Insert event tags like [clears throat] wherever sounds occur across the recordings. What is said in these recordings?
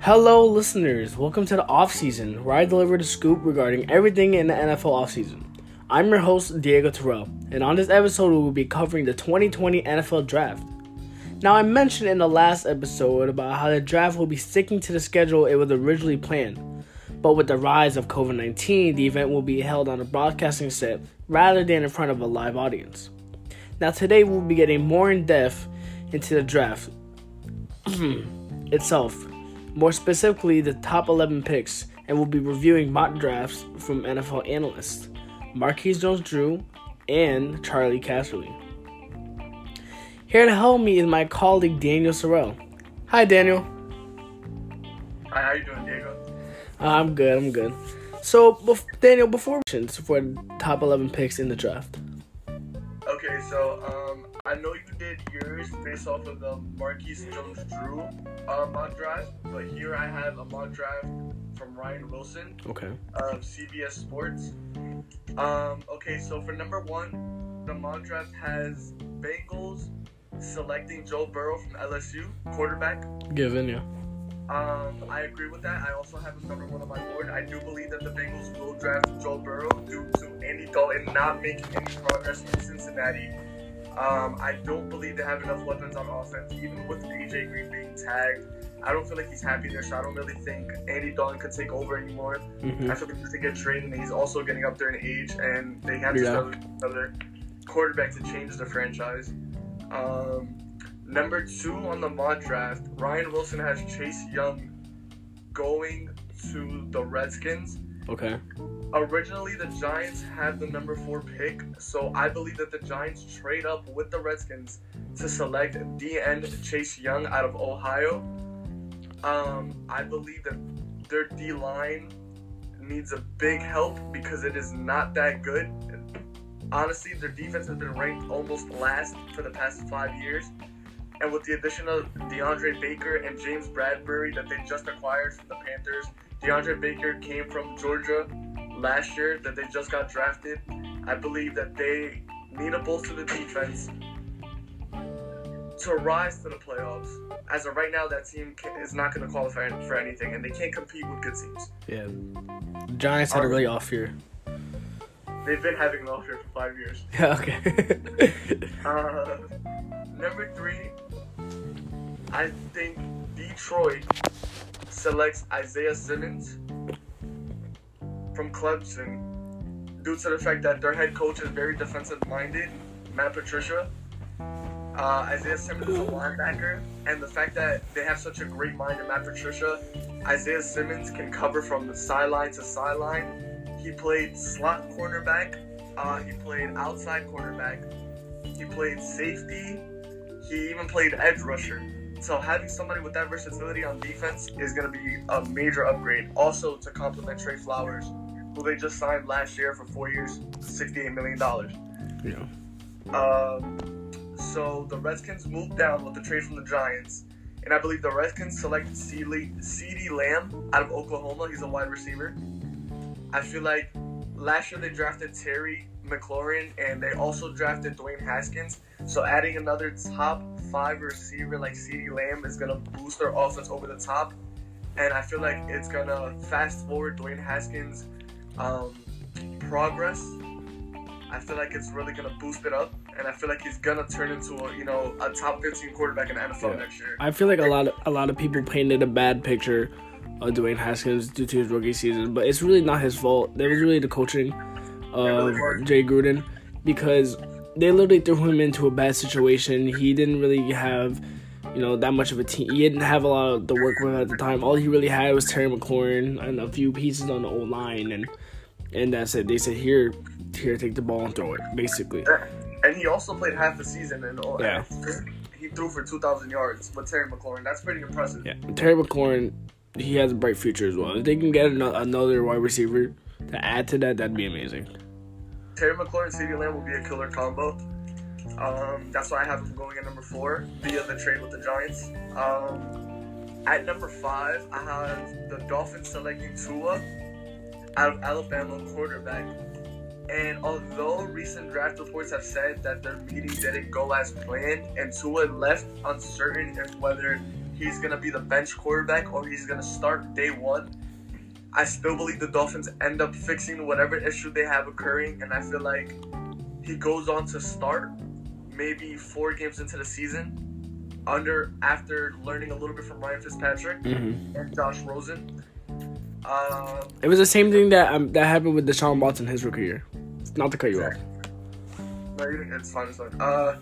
Hello, listeners. Welcome to the off season, where I deliver the scoop regarding everything in the NFL offseason. I'm your host, Diego Terrell, and on this episode, we will be covering the 2020 NFL Draft. Now, I mentioned in the last episode about how the draft will be sticking to the schedule it was originally planned. But with the rise of COVID 19, the event will be held on a broadcasting set rather than in front of a live audience. Now, today we'll be getting more in depth into the draft [clears throat] itself, more specifically the top 11 picks, and we'll be reviewing mock drafts from NFL analysts Marquise Jones Drew and Charley Casserly. Here to help me is my colleague Daniel Sorrell. Hi, Daniel. Hi, how you doing, Diego? I'm good. I'm good. So, bef- Daniel, before for the top 11 picks in the draft. Okay, so um, I know you did yours based off of the Marquise Jones Drew uh, mock draft, but here I have a mock draft from Ryan Wilson Okay. of CBS Sports. Um, okay, so for number one, the mock draft has Bengals selecting Joe Burrow from LSU, quarterback. Given, yeah. Um, I agree with that. I also have him number one on my board. I do believe that the Bengals will draft Joe Burrow due to Andy Dalton not making any progress in Cincinnati. Um, I don't believe they have enough weapons on offense, even with AJ Green being tagged. I don't feel like he's happy there, so I don't really think Andy Dalton could take over anymore. hmm I feel like he's to get traded, and he's also getting up there in age, and they have to Yeah. start another quarterback to change the franchise. Um, number two on the mock draft, Ryan Wilson has Chase Young going to the Redskins. Okay. Originally, the Giants had the number four pick, so I believe that the Giants trade up with the Redskins to select DN Chase Young out of Ohio. Um, I believe that their D line needs a big help because it is not that good. Honestly, their defense has been ranked almost last for the past five years. And with the addition of DeAndre Baker and James Bradberry that they just acquired from the Panthers, DeAndre Baker came from Georgia last year that they just got drafted. I believe that they need a bolster the defense to rise to the playoffs. As of right now, that team ca- is not going to qualify for anything, and they can't compete with good teams. Yeah. The Giants had a really off year. They've been having an off year for five years. [laughs] Yeah, okay. [laughs] Uh, number three, I think Detroit selects Isaiah Simmons from Clemson due to the fact that their head coach is very defensive minded, Matt Patricia. Uh, Isaiah Simmons is a linebacker, and the fact that they have such a great mind in Matt Patricia, Isaiah Simmons can cover from the sideline to sideline. He played slot cornerback, uh, he played outside cornerback, he played safety. He even played edge rusher. So having somebody with that versatility on defense is going to be a major upgrade. Also to complement Trey Flowers, who they just signed last year for four years, sixty-eight million dollars. yeah. Um, so the Redskins moved down with the trade from the Giants, and I believe the Redskins selected CeeDee Lamb out of Oklahoma. He's a wide receiver. I feel like last year they drafted Terry McLaurin, and they also drafted Dwayne Haskins. So adding another top five receiver like CeeDee Lamb is gonna boost their offense over the top, and I feel like it's gonna fast forward Dwayne Haskins' um, progress I feel like it's really gonna boost it up, and I feel like he's gonna turn into a you know a top 15 quarterback in the NFL Yeah. next year. I feel like a lot of a lot of people painted a bad picture of Dwayne Haskins due to his rookie season, but it's really not his fault. It was really the coaching of. Jay Gruden because they literally threw him into a bad situation. He didn't really have, you know, that much of a team. He didn't have a lot of the work with at the time. All he really had was Terry McLaurin and a few pieces on the old line, and and that's it. They said here, here, take the ball and throw it, basically. And he also played half the season, and all- oh, Yeah. he threw for 2,000 yards with Terry McLaurin. That's pretty impressive. Yeah, Terry McLaurin, he has a bright future as well. If they can get another wide receiver to add to that, that'd be amazing. Terry McLaurin and CeeDee Lamb will be a killer combo. Um, that's why I have him going at number four via the trade with the Giants. Um, at number five, I have the Dolphins selecting Tua out of Alabama quarterback. And although recent draft reports have said that their meeting didn't go as planned and Tua left uncertain if whether he's gonna be the bench quarterback or he's gonna start day one. I still believe the Dolphins end up fixing whatever issue they have occurring, and I feel like he goes on to start maybe four games into the season under after learning a little bit from Ryan Fitzpatrick hmm and Josh Rosen. Um, It was the same thing that um, that happened with Deshaun Watson his rookie year. Not to cut you off. no, it's fine, it's fine. Uh,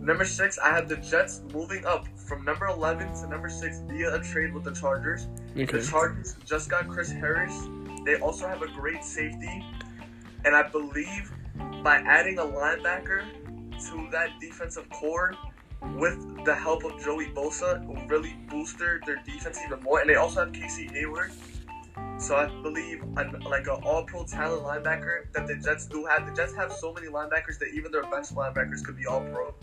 number six, I have the Jets moving up from number 11 to number six via a trade with the Chargers. Okay. The Chargers just got Chris Harris. They also have a great safety. And I believe by adding a linebacker to that defensive core with the help of Joey Bosa will really booster their defense even more. And they also have Casey Hayward. So I believe an, like an all-pro talent linebacker that the Jets do have. The Jets have so many linebackers that even their bench linebackers could be all-pro.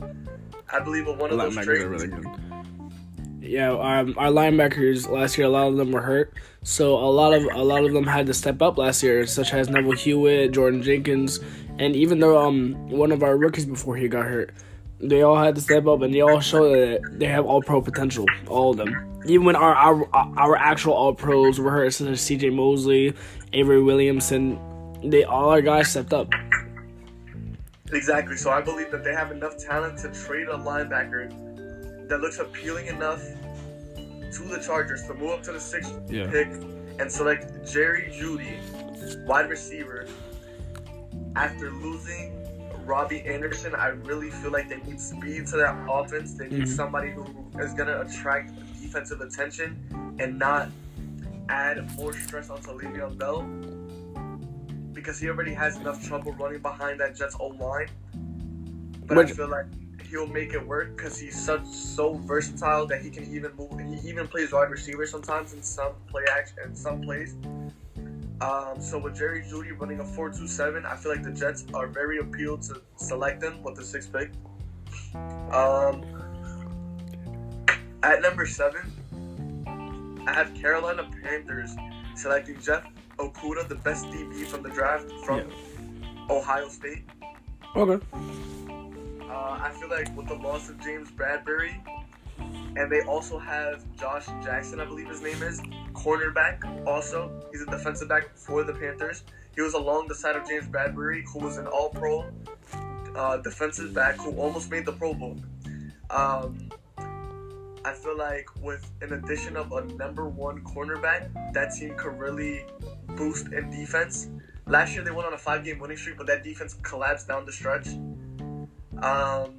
I believe with one of those trades, are really good. Yeah, um, our linebackers last year, a lot of them were hurt, so a lot of a lot of them had to step up last year, such as Neville Hewitt, Jordan Jenkins, and even though um one of our rookies before he got hurt, they all had to step up and they all show that they have all pro potential, all of them. Even when our our, our actual all pros were hurt, such as C.J. Mosley, Avery Williamson, they all our guys stepped up. Exactly. So I believe that they have enough talent to trade a linebacker that looks appealing enough to the Chargers to move up to the sixth Yeah. pick and select Jerry Jeudy, wide receiver. After losing Robbie Anderson, I really feel like they need speed to that offense. They need Mhm. somebody who is going to attract defensive attention and not add more stress onto Le'Veon Bell because he already has enough trouble running behind that Jets O line. But Which- I feel like he'll make it work because he's such so versatile that he can even move. He even plays wide receiver sometimes in some play action in some plays. Um, so with Jerry Jeudy running a four-two-seven, I feel like the Jets are very appealed to select him with the sixth pick. Um, at number seven, I have Carolina Panthers selecting Jeff Okudah, the best DB from the draft from Ohio State. Okay. Uh, I feel like with the loss of James Bradberry, and they also have Josh Jackson, I believe his name is, cornerback. Also, he's a defensive back for the Panthers. He was along the side of James Bradberry, who was an All-Pro uh, defensive back who almost made the Pro Bowl. Um, I feel like with an addition of a number one cornerback, that team could really boost in defense. Last year they went on a five-game winning streak, but that defense collapsed down the stretch. Um,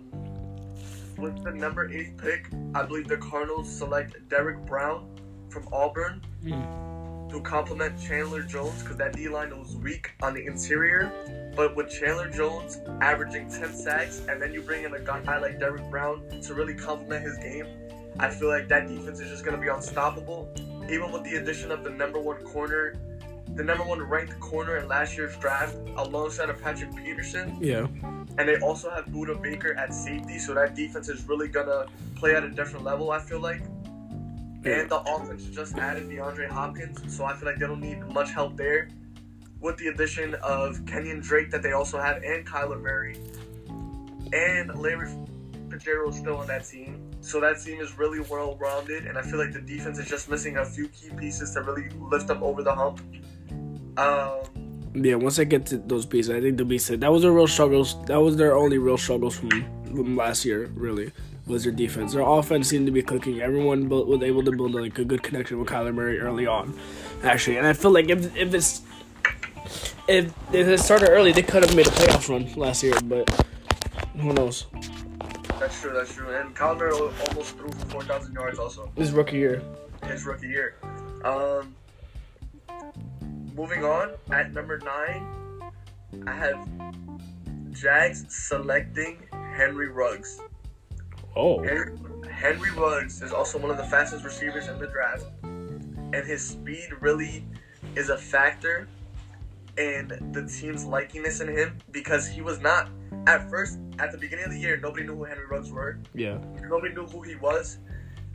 with the number eight pick, I believe the Cardinals select Derrick Brown from Auburn hmm. to complement Chandler Jones because that D line was weak on the interior. But with Chandler Jones averaging 10 sacks, and then you bring in a guy like Derrick Brown to really complement his game, I feel like that defense is just going to be unstoppable. Even with the addition of the number one corner, the number one ranked corner in last year's draft, alongside of Patrick Peterson, Yeah. and they also have Budda Baker at safety, so that defense is really gonna play at a different level. I feel like, and the offense just added DeAndre Hopkins, so I feel like they don't need much help there. With the addition of Kenyan Drake that they also have, and Kyler Murray, and Larry Fitzgerald still on that team, so that team is really well rounded, and I feel like the defense is just missing a few key pieces to really lift them over the hump. Um, Yeah, once they get to those pieces, I think they'll be set. That was their real struggles. That was their only real struggles from, from last year. Really, was their defense. Their offense seemed to be clicking. Everyone built, was able to build like a good connection with Kyler Murray early on, actually. And I feel like if if it's if if it started early, they could have made a playoff run last year. But who knows? that's true, that's true. And Kyler Murray almost threw for 4,000 yards also. This rookie year. his rookie year. Um, moving on, at number nine, I have Jags selecting Henry Ruggs. Oh, Henry, Henry Ruggs is also one of the fastest receivers in the draft, and his speed really is a factor in the team's likiness in him because he was not at first at the beginning of the year. Nobody knew who Henry Ruggs were. yeah. Nobody knew who he was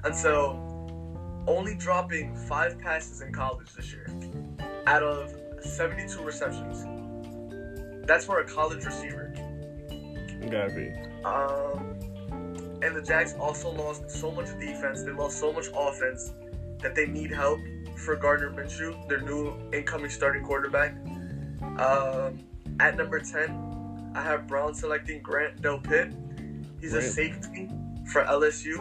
and so only dropping five passes in college this year out of 72 receptions. That's for a college receiver. Gotta be. Um, and the Jags also lost so much defense. They lost so much offense that they need help for Gardner Minshew, their new incoming starting quarterback. Um, at number 10, I have Brown selecting Grant Delpit. He's a safety for LSU.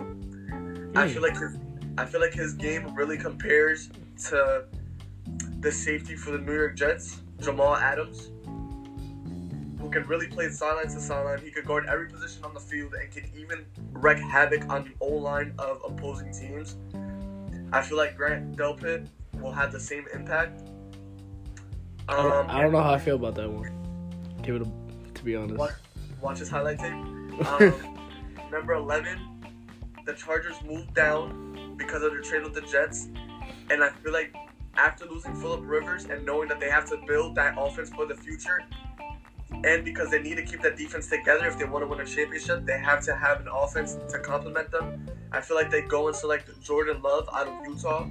I Hmm. feel like his, I feel like his game really compares to the safety for the New York Jets, Jamal Adams, can really play sideline to sideline. He could guard every position on the field and can even wreak havoc on the O line of opposing teams. I feel like Grant Delpit will have the same impact. I don't, Um, I don't know how I feel about that one. Give it a, to be honest. Watch, watch his highlight tape. [laughs] Um, number 11, the Chargers moved down because of their trade with the Jets. And I feel like after losing Philip Rivers and knowing that they have to build that offense for the future, and because they need to keep that defense together if they want to win a championship, they have to have an offense to complement them. I feel like they go and select Jordan Love out of Utah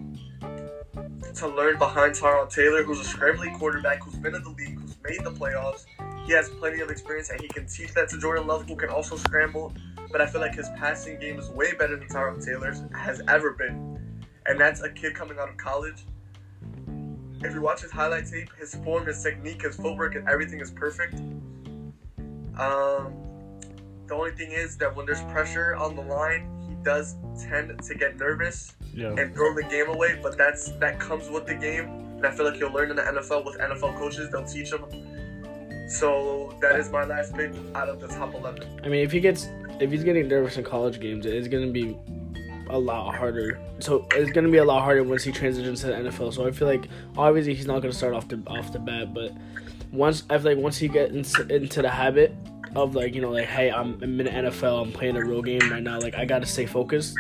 to learn behind Tyrod Taylor, who's a scrambling quarterback who's been in the league, who's made the playoffs. He has plenty of experience and he can teach that to Jordan Love, who can also scramble. But I feel like his passing game is way better than Tyrod Taylor's has ever been. And that's a kid coming out of college. If you watch his highlight tape, his form, his technique, his footwork, and everything is perfect. Um, the only thing is that when there's pressure on the line, he does tend to get nervous Yeah. and throw the game away. But that's that comes with the game, and I feel like he'll learn in the NFL with NFL coaches. They'll teach him. So that is my last pick out of the top eleven. I mean, if he gets if he's getting nervous in college games, it's gonna be a lot harder. So it's gonna be a lot harder once he transitions to the NFL. So I feel like obviously he's not gonna start off the off the bat, but once I feel like once he gets into, into the habit of like you know like hey I'm, I'm in the NFL, I'm playing a real game right now, like I gotta stay focused.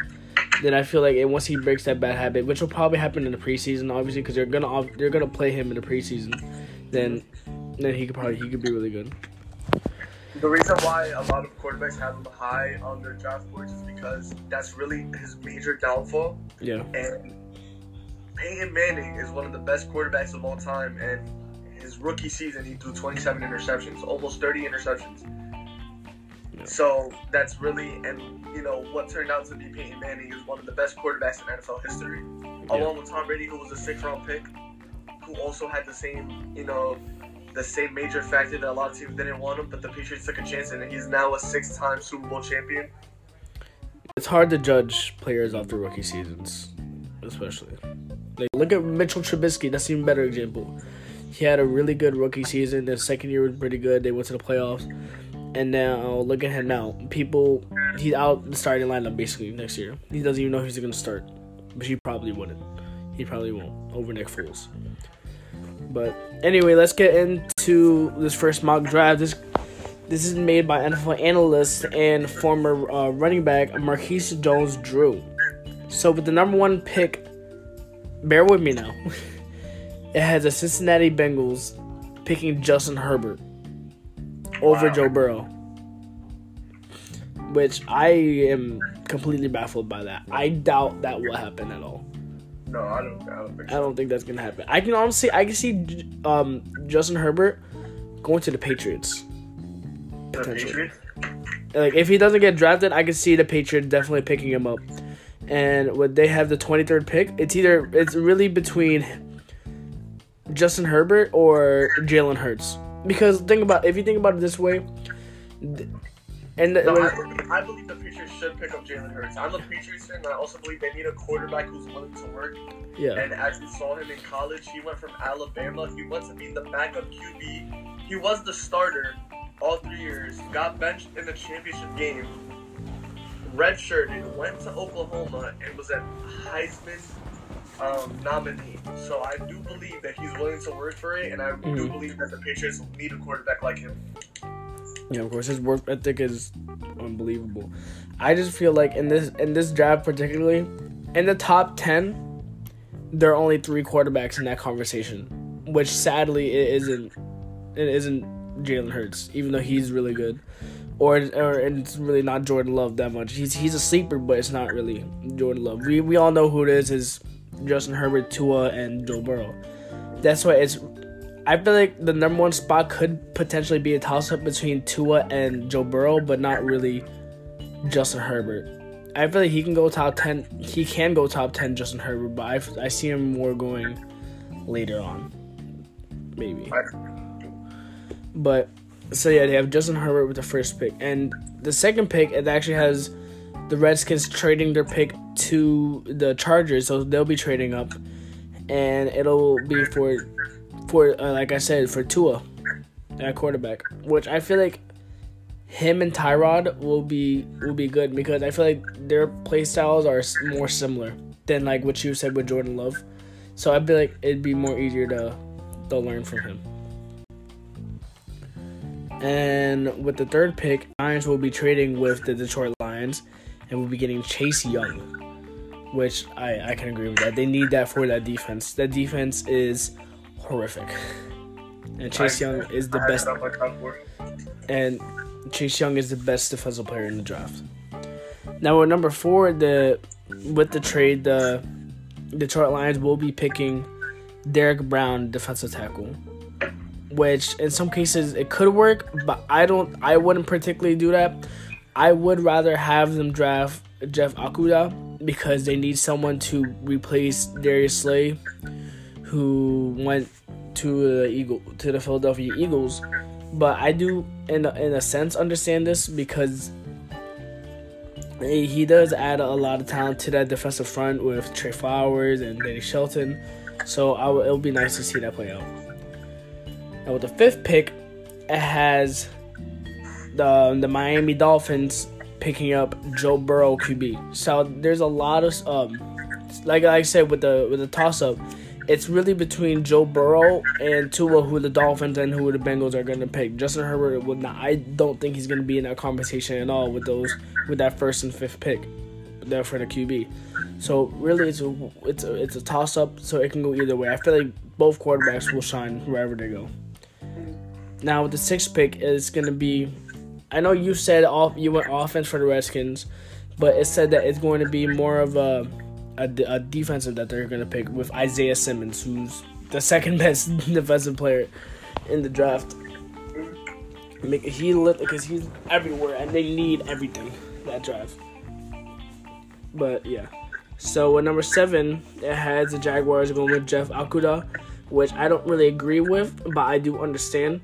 Then I feel like once he breaks that bad habit, which will probably happen in the preseason, obviously because they're gonna they're gonna play him in the preseason, then then he could probably he could be really good. The reason why a lot of quarterbacks have him high on their draft boards is because that's really his major downfall. Yeah. And Peyton Manning is one of the best quarterbacks of all time. And his rookie season, he threw 27 interceptions, almost 30 interceptions. Yeah. So that's really, and you know, what turned out to be Peyton Manning is one of the best quarterbacks in NFL history, Yeah. along with Tom Brady, who was a six round pick, who also had the same, you know, the same major factor that a lot of teams didn't want him, but the Patriots took a chance, and he's now a six time Super Bowl champion. It's hard to judge players off their rookie seasons, especially. Like look at Mitchell Trubisky. That's even better example. He had a really good rookie season. The second year was pretty good. They went to the playoffs, and now look at him now. People, he's out the starting lineup basically next year. He doesn't even know who's going to start, but he probably wouldn't. He probably won't over Nick Foles. But anyway, let's get into this first mock draft. This this is made by NFL analyst and former uh, running back Marquise Jones Drew. So with the number one pick, bear with me now. [laughs] it has the Cincinnati Bengals picking Justin Herbert over Wow. Joe Burrow, which I am completely baffled by that. I doubt that will happen at all. No, I don't, I don't think I don't think that's gonna happen. I can honestly, I can see um, Justin Herbert going to the Patriots. The potentially. Patriots? Like if he doesn't get drafted, I can see the Patriots definitely picking him up. And when they have the 23rd pick, it's either it's really between Justin Herbert or Jalen Hurts. Because think about if you think about it this way, and the, No, I, believe, I believe the Patriots should pick up Jalen Hurts. I'm a Patriots fan, and I also believe they need a quarterback who's willing to work. yeah, And as we saw him in college, he went from Alabama. He went to be the backup QB. He was the starter all three years. Got benched in the championship game. Redshirted, went to Oklahoma, and was a Heisman um, nominee. So I do believe that he's willing to work for it, and I do Mhm. believe that the Patriots need a quarterback like him. Yeah. Of course, his work ethic is unbelievable. I just feel like in this in this draft particularly, in the top ten, there are only three quarterbacks in that conversation, which sadly it isn't. It isn't Jalen Hurts, even though he's really good, or or it's really not Jordan Love that much. He's he's a sleeper, but it's not really Jordan Love. We we all know who it is. Is Justin Herbert, Tua, and Joe Burrow. That's why it's. I feel like the number one spot could potentially be a toss up between Tua and Joe Burrow, but not really Justin Herbert. I feel like he can go top ten. He can go top ten, Justin Herbert, but I, I see him more going later on, maybe. But so yeah, they have Justin Herbert with the first pick, and the second pick it actually has the Redskins trading their pick to the Chargers, so they'll be trading up, and it'll be for for uh, like I said for Tua at quarterback, which I feel like him and Tyrod will be will be good because I feel like their play styles are more similar than like what you said with Jordan Love. So I feel like it'd be more easier to to learn from him. And with the third pick, Lions will be trading with the Detroit Lions and we'll be getting Chase Young, which I, I can agree with that. They need that for that defense. That defense is horrific. And Chase Young is the best. And Chase Young is the best defensive player in the draft. Now at number four, the with the trade, the Detroit Lions will be picking Derrick Brown, defensive tackle which in some cases it could work, but I don't. I wouldn't particularly do that. I would rather have them draft Jeff Okudah because they need someone to replace Darius Slay, who went to the Eagle to the Philadelphia Eagles. But I do, in a, in a sense, understand this because he does add a lot of talent to that defensive front with Trey Flowers and Danny Shelton. So it'll be nice to see that play out. Now with the fifth pick, it has the the Miami Dolphins picking up Joe Burrow QB. So there's a lot of um, like I said with the with the toss up, it's really between Joe Burrow and Tua, who the Dolphins and who the Bengals are gonna pick. Justin Herbert would not. I don't think he's gonna be in that conversation at all with those with that first and fifth pick, there for the QB. So really, it's a it's a, it's a toss up. So it can go either way. I feel like both quarterbacks will shine wherever they go. Now with the sixth pick, it's gonna be. I know you said off you went offense for the Redskins, but it said that it's going to be more of a a, a defensive that they're gonna pick with Isaiah Simmons, who's the second [laughs] best defensive player in the draft. He lit because he's everywhere, and they need everything that draft. But yeah, so at number seven, it has the Jaguars going with Jeff Okudah, which I don't really agree with, but I do understand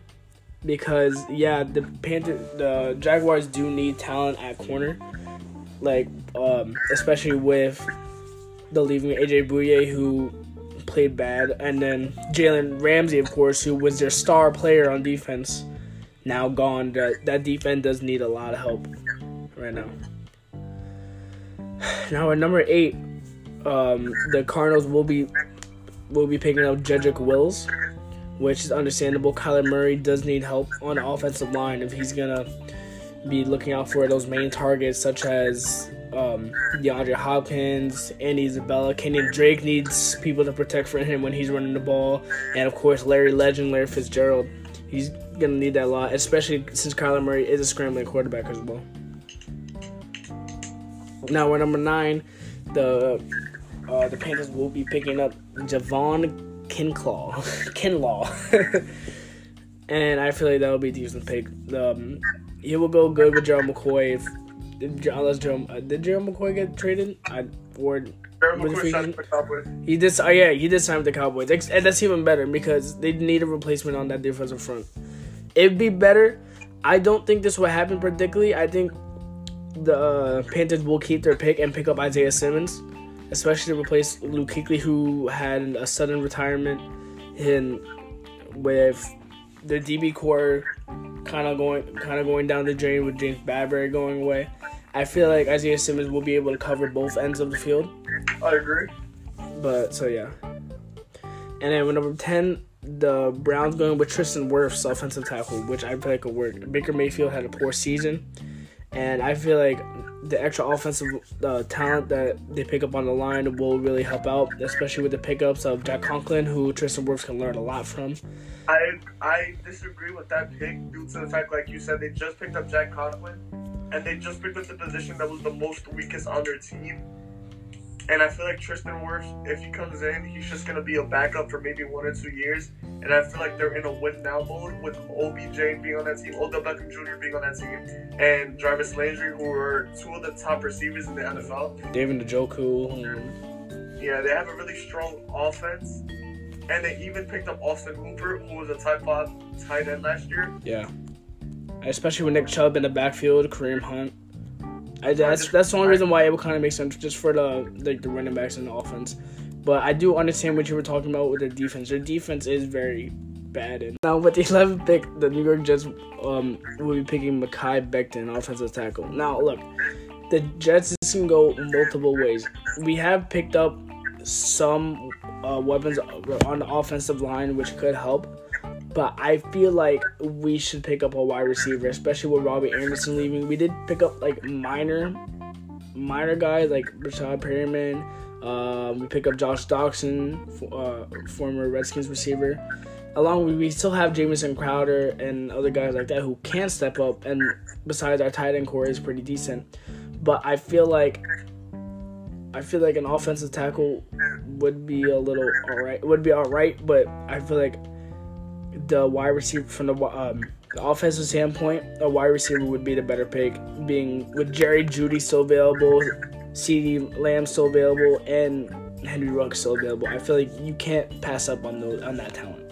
because yeah, the Panther, the Jaguars do need talent at corner, like um, especially with the leaving AJ Bouye who played bad, and then Jalen Ramsey, of course, who was their star player on defense, now gone. That that defense does need a lot of help right now. [sighs] Now at number eight, um, the Cardinals will be will be picking up Jedrick Wills which is understandable. Kyler Murray does need help on the offensive line if he's gonna be looking out for those main targets such as um, DeAndre Hopkins, Andy Isabella, Kenyan Drake needs people to protect for him when he's running the ball, and of course Larry Legend, Larry Fitzgerald. He's gonna need that a lot, especially since Kyler Murray is a scrambling quarterback as well. Now we're number nine. The uh, the Panthers will be picking up Javon Kinlaw, [laughs] Kinlaw, [laughs] and I feel like that'll be a decent pick. Um, he will go good with Gerald McCoy. If, if unless Gerald, uh, did Gerald McCoy get traded? I or he did. Oh yeah, he did sign with the Cowboys, and that's even better because they need a replacement on that defensive front. It'd be better. I don't think this will happen particularly. I think the uh, Panthers will keep their pick and pick up Isaiah Simmons especially to replace Luke Kuechly, who had a sudden retirement, and with the DB core kind of going kind of going down the drain with James Bradberry going away. I feel like Isaiah Simmons will be able to cover both ends of the field. I agree. But so yeah. And then with number ten, the Browns going with Tristan Wirfs, offensive tackle, which I feel like could work. Baker Mayfield had a poor season, and I feel like the extra offensive uh, talent that they pick up on the line will really help out, especially with the pickups of Jack Conklin, who Tristan Wirfs can learn a lot from. I I disagree with that pick due to the fact, like you said, they just picked up Jack Conklin, and they just picked up the position that was the most weakest on their team. And I feel like Tristan Wirfs, if he comes in, he's just gonna be a backup for maybe one or two years. And I feel like they're in a win now mode with OBJ being on that team, Odell Beckham Jr. being on that team, and Jarvis Landry, who are two of the top receivers in the NFL. David Njoku. Yeah, they have a really strong offense. And they even picked up Austin Hooper, who was a type 5 tight end last year. Yeah. Especially with Nick Chubb in the backfield, Kareem Hunt. I, that's that's the only reason why it would kind of make sense, just for the like the running backs and the offense. But I do understand what you were talking about with their defense. Their defense is very bad. And now with the [laughs] 11th pick, the New York Jets um, will be picking Mekhi Becton, offensive tackle. Now look, the Jets can go multiple ways. We have picked up some uh, weapons on the offensive line, which could help. But I feel like we should pick up a wide receiver, especially with Robbie Anderson leaving. We did pick up like minor, minor guys like Rashad Perriman. Um, we pick up Josh Doctson, uh, former Redskins receiver. Along with we still have Jamison Crowder and other guys like that who can step up. And besides, our tight end core is pretty decent. But I feel like I feel like an offensive tackle would be a little alright. Would be alright, but I feel like the wide receiver from the um, the offensive standpoint, a wide receiver would be the better pick. Being with Jerry Jeudy still available, C.D. Lamb still available, and Henry Ruggs still available. I feel like you can't pass up on those on that talent.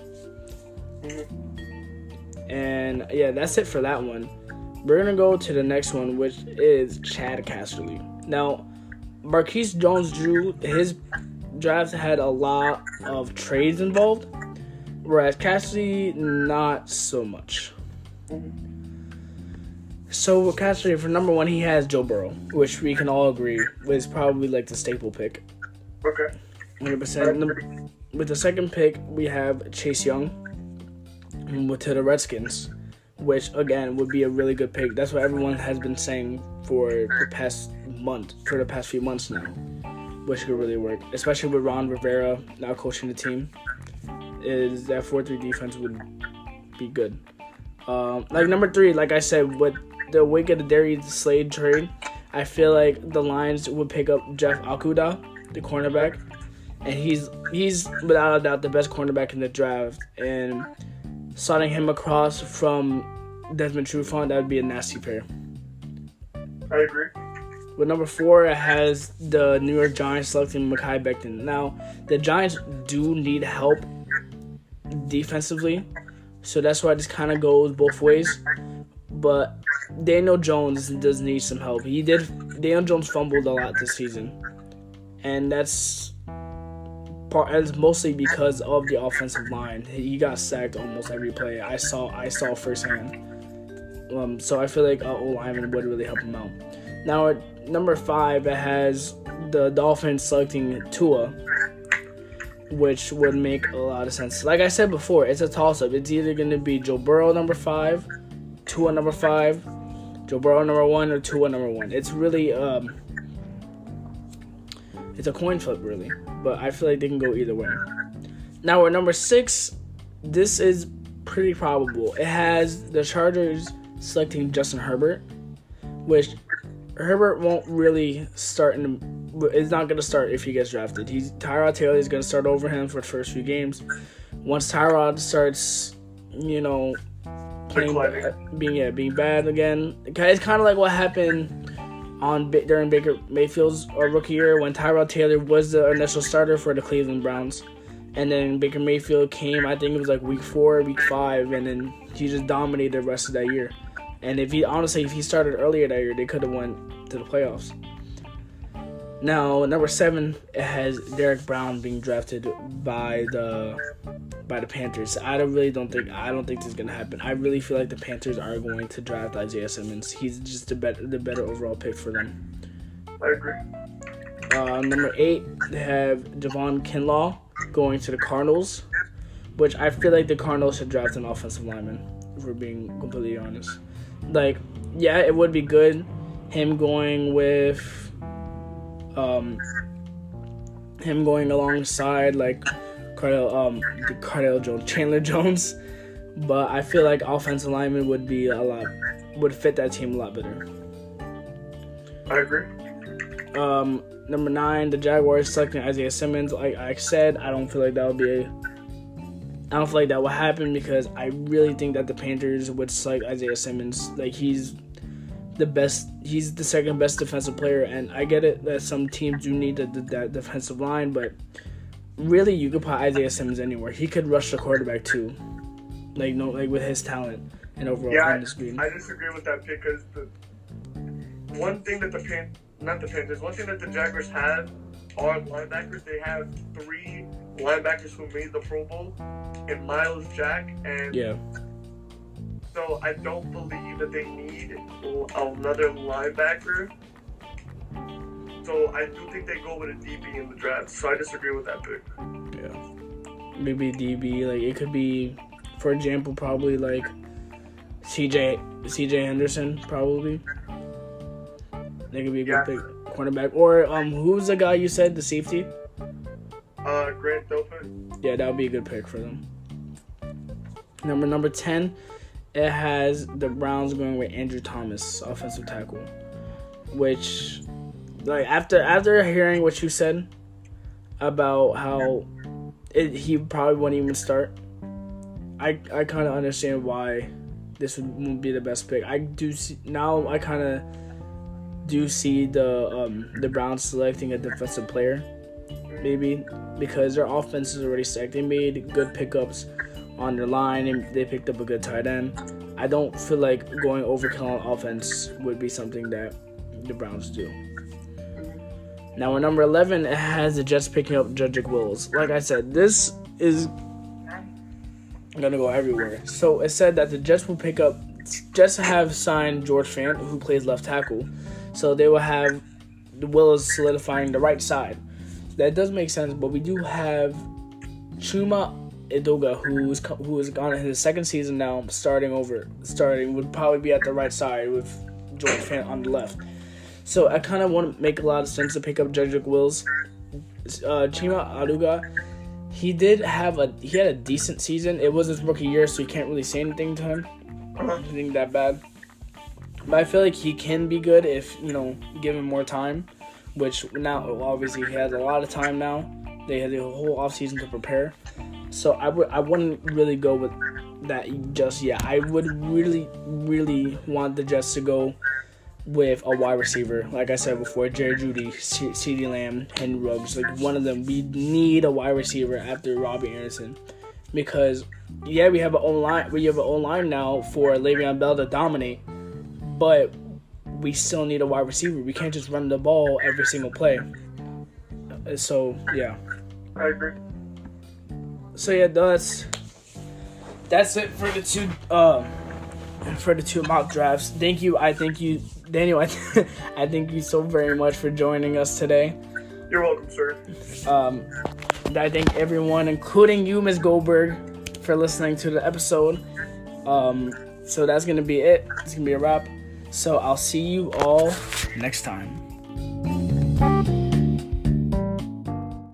And yeah, that's it for that one. We're gonna go to the next one, which is Chad Casterly. Now, Marquise Jones-Drew, his draft had a lot of trades involved, whereas Casterly not so much. So with Casterly, for number one, he has Joe Burrow, which we can all agree was probably like the staple pick. Okay. 100%. With the second pick, we have Chase Young with to the Redskins, which again would be a really good pick. That's what everyone has been saying for the past month, for the past few months now, which could really work, especially with Ron Rivera now coaching the team. Is that four three defense would be good. Um, like number three, like I said, with the wake of the Darius Slay trade, I feel like the Lions would pick up Jeff Okudah, the cornerback, and he's he's without a doubt the best cornerback in the draft. And slotting him across from Desmond Trufant, that would be a nasty pair. I agree. With number four, it has the New York Giants selecting Mekhi Becton. Now, the Giants do need help defensively, so that's why this kind of goes both ways. But Daniel Jones does need some help. He did. Daniel Jones fumbled a lot this season, and that's part. It's mostly because of the offensive line. He got sacked almost every play. I saw. I saw firsthand. Um, so I feel like uh, O lineman would really help him out. Now at number five, it has the Dolphins selecting Tua, which would make a lot of sense. Like I said before, it's a toss up. It's either going to be Joe Burrow number five, Tua number five, Joe Burrow number one, or Tua number one. It's really um, it's a coin flip really, but I feel like they can go either way. Now at number six, this is pretty probable. It has the Chargers selecting Justin Herbert, which Herbert won't really start in. Is not going to start if he gets drafted. He's Tyrod Taylor is going to start over him for the first few games. Once Tyrod starts, you know, playing being yeah being bad again, it's kind of like what happened on during Baker Mayfield's uh, rookie year when Tyrod Taylor was the initial starter for the Cleveland Browns, and then Baker Mayfield came. I think it was like week four, week five, and then he just dominated the rest of that year. And if he honestly, if he started earlier that year, they could have went to the playoffs. Now, number seven, it has Derrick Brown being drafted by the by the Panthers. I don't really don't think I don't think this is gonna happen. I really feel like the Panthers are going to draft Isaiah Simmons. He's just the better the better overall pick for them. I agree. Uh, number eight, they have Javon Kinlaw going to the Cardinals, which I feel like the Cardinals should draft an offensive lineman. If we're being completely honest, like yeah, it would be good him going with um him going alongside like Cardell um Cardell Jones, [laughs] Chandler Jones, but I feel like offensive lineman would be a lot would fit that team a lot better. I agree. Um, number nine, the Jaguars selecting Isaiah Simmons. Like I said, I don't feel like that would be a. I don't feel like that will happen because I really think that the Panthers would select Isaiah Simmons. Like he's the best. He's the second best defensive player, and I get it that some teams do need that defensive line, but really you could put Isaiah Simmons anywhere. He could rush the quarterback too, like no, like with his talent and overall Yeah, on the screen. I disagree with that pick because the one thing that the Pan, not the Panthers, one thing that the Jaguars have are linebackers. They have three linebackers who made the Pro Bowl, in Myles Jack, and yeah, so I don't believe that they need another linebacker. So I do think they go with a DB in the draft. So I disagree with that pick. yeah. Maybe DB. Like it could be, for example, probably like CJ CJ Henderson. Probably. That could be a good Yeah. pick. Cornerback or um, who's the guy you said the safety? Uh, Grant Dauphin. Yeah, that would be a good pick for them. Number number ten, it has the Browns going with Andrew Thomas, offensive tackle, which, like after after hearing what you said about how it, he probably wouldn't even start, I I kind of understand why this would, be the best pick. I do see now. I kind of do see the um the Browns selecting a defensive player maybe because their offense is already stacked. They made good pickups on their line and they picked up a good tight end. I don't feel like going overkill on offense would be something that the Browns do. Now, at number 11, it has the Jets picking up Jedrick Wills. Like I said, this is gonna go everywhere. So it said that the Jets will pick up, Jets have signed George Fant, who plays left tackle. So they will have the Wills solidifying the right side that does make sense, but we do have Chuma Edoga, who's who is gone in his second season now, starting over, starting would probably be at the right side with George Fant on the left. So I kind of want to make a lot of sense to pick up Jedrick Wills. Uh, Chima Edoga, he did have a he had a decent season. It was his rookie year, so you can't really say anything to him. Anything that bad. But I feel like he can be good if you know given more time which now obviously he has a lot of time now. They had the whole offseason to prepare. So I would I wouldn't really go with that just yet. I would really really want the Jets to go with a wide receiver. Like I said before, Jerry Jeudy, C- CeeDee Lamb, Henry Ruggs, like one of them. We need a wide receiver after Robbie Anderson. Because yeah, we have an own line we have an own line now for Le'Veon Bell to dominate. But we still need a wide receiver. We can't just run the ball every single play. Uh, So yeah. I agree. So yeah, that's that's it for the two um for the two mock drafts. Thank you. I thank you, Daniel. I, [laughs] I thank you so very much for joining us today. You're welcome, sir. Um, I thank everyone, including you, Ms. Goldberg, for listening to the episode. Um, so that's gonna be it. It's gonna be a wrap. So I'll see you all next time.